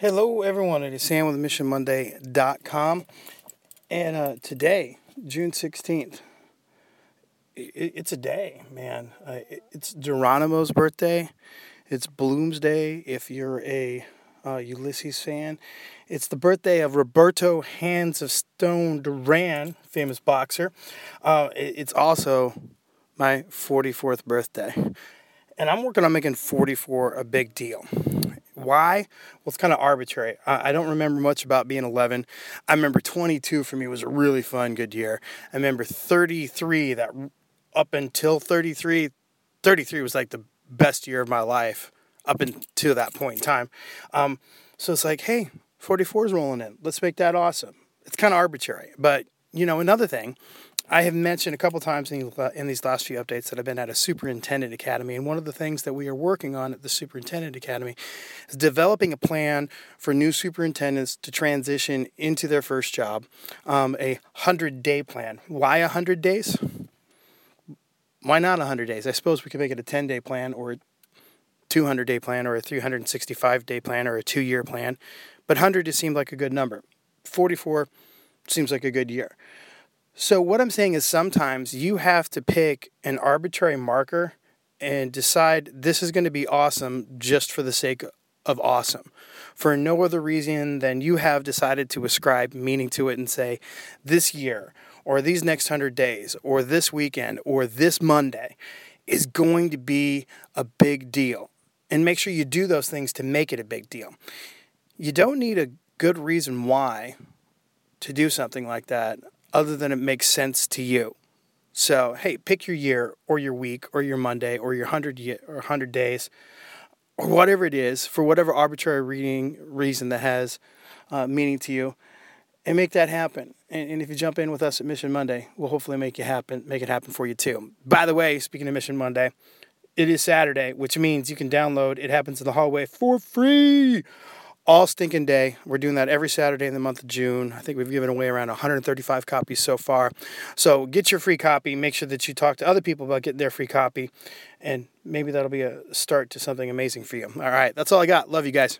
Hello, everyone. It is Sam with MissionMonday.com. And uh, today, June 16th, it, it's a day, man. Uh, it, it's Geronimo's birthday. It's Bloom's Day if you're a uh, Ulysses fan. It's the birthday of Roberto Hands of Stone Duran, famous boxer. Uh, it, it's also my 44th birthday. And I'm working on making 44 a big deal. Why? Well, it's kind of arbitrary. I, don't remember much about being 11. I remember 22 for me was a really fun, good year. I remember 33, that up until 33, 33 was like the best year of my life up until that point in time. Um, so it's like, hey, 44 is rolling in. Let's make that awesome. It's kind of arbitrary. But, you know, another thing I have mentioned a couple times in, in these last few updates that I've been at a superintendent academy, and one of the things that we are working on at the superintendent academy is developing a plan for new superintendents to transition into their first job, um, a hundred day plan. Why a hundred days? Why not a hundred days? I suppose we could make it a ten day plan, or a 200 day plan, or a 365 day plan, or a two year plan, but hundred just seemed like a good number. 44 seems like a good year. So, what I'm saying is sometimes you have to pick an arbitrary marker and decide this is going to be awesome just for the sake of awesome, for no other reason than you have decided to ascribe meaning to it and say, this year, or these next hundred days, or this weekend, or this Monday is going to be a big deal. And make sure you do those things to make it a big deal. You don't need a good reason why to do something like that other than it makes sense to you. So, hey, pick your year or your week or your Monday or your 100 year, or 100 days or whatever it is for whatever arbitrary reading reason that has uh, meaning to you and make that happen. And, and, if you jump in with us at Mission Monday, we'll hopefully make you happen, make it happen for you too. By the way, speaking of Mission Monday, it is Saturday, which means you can download It Happens in the Hallway for free all stinking day. We're doing that every Saturday in the month of June. I think we've given away around 135 copies so far. So get your free copy. Make sure that you talk to other people about getting their free copy, and maybe that'll be a start to something amazing for you. All right, that's all I got. Love you guys.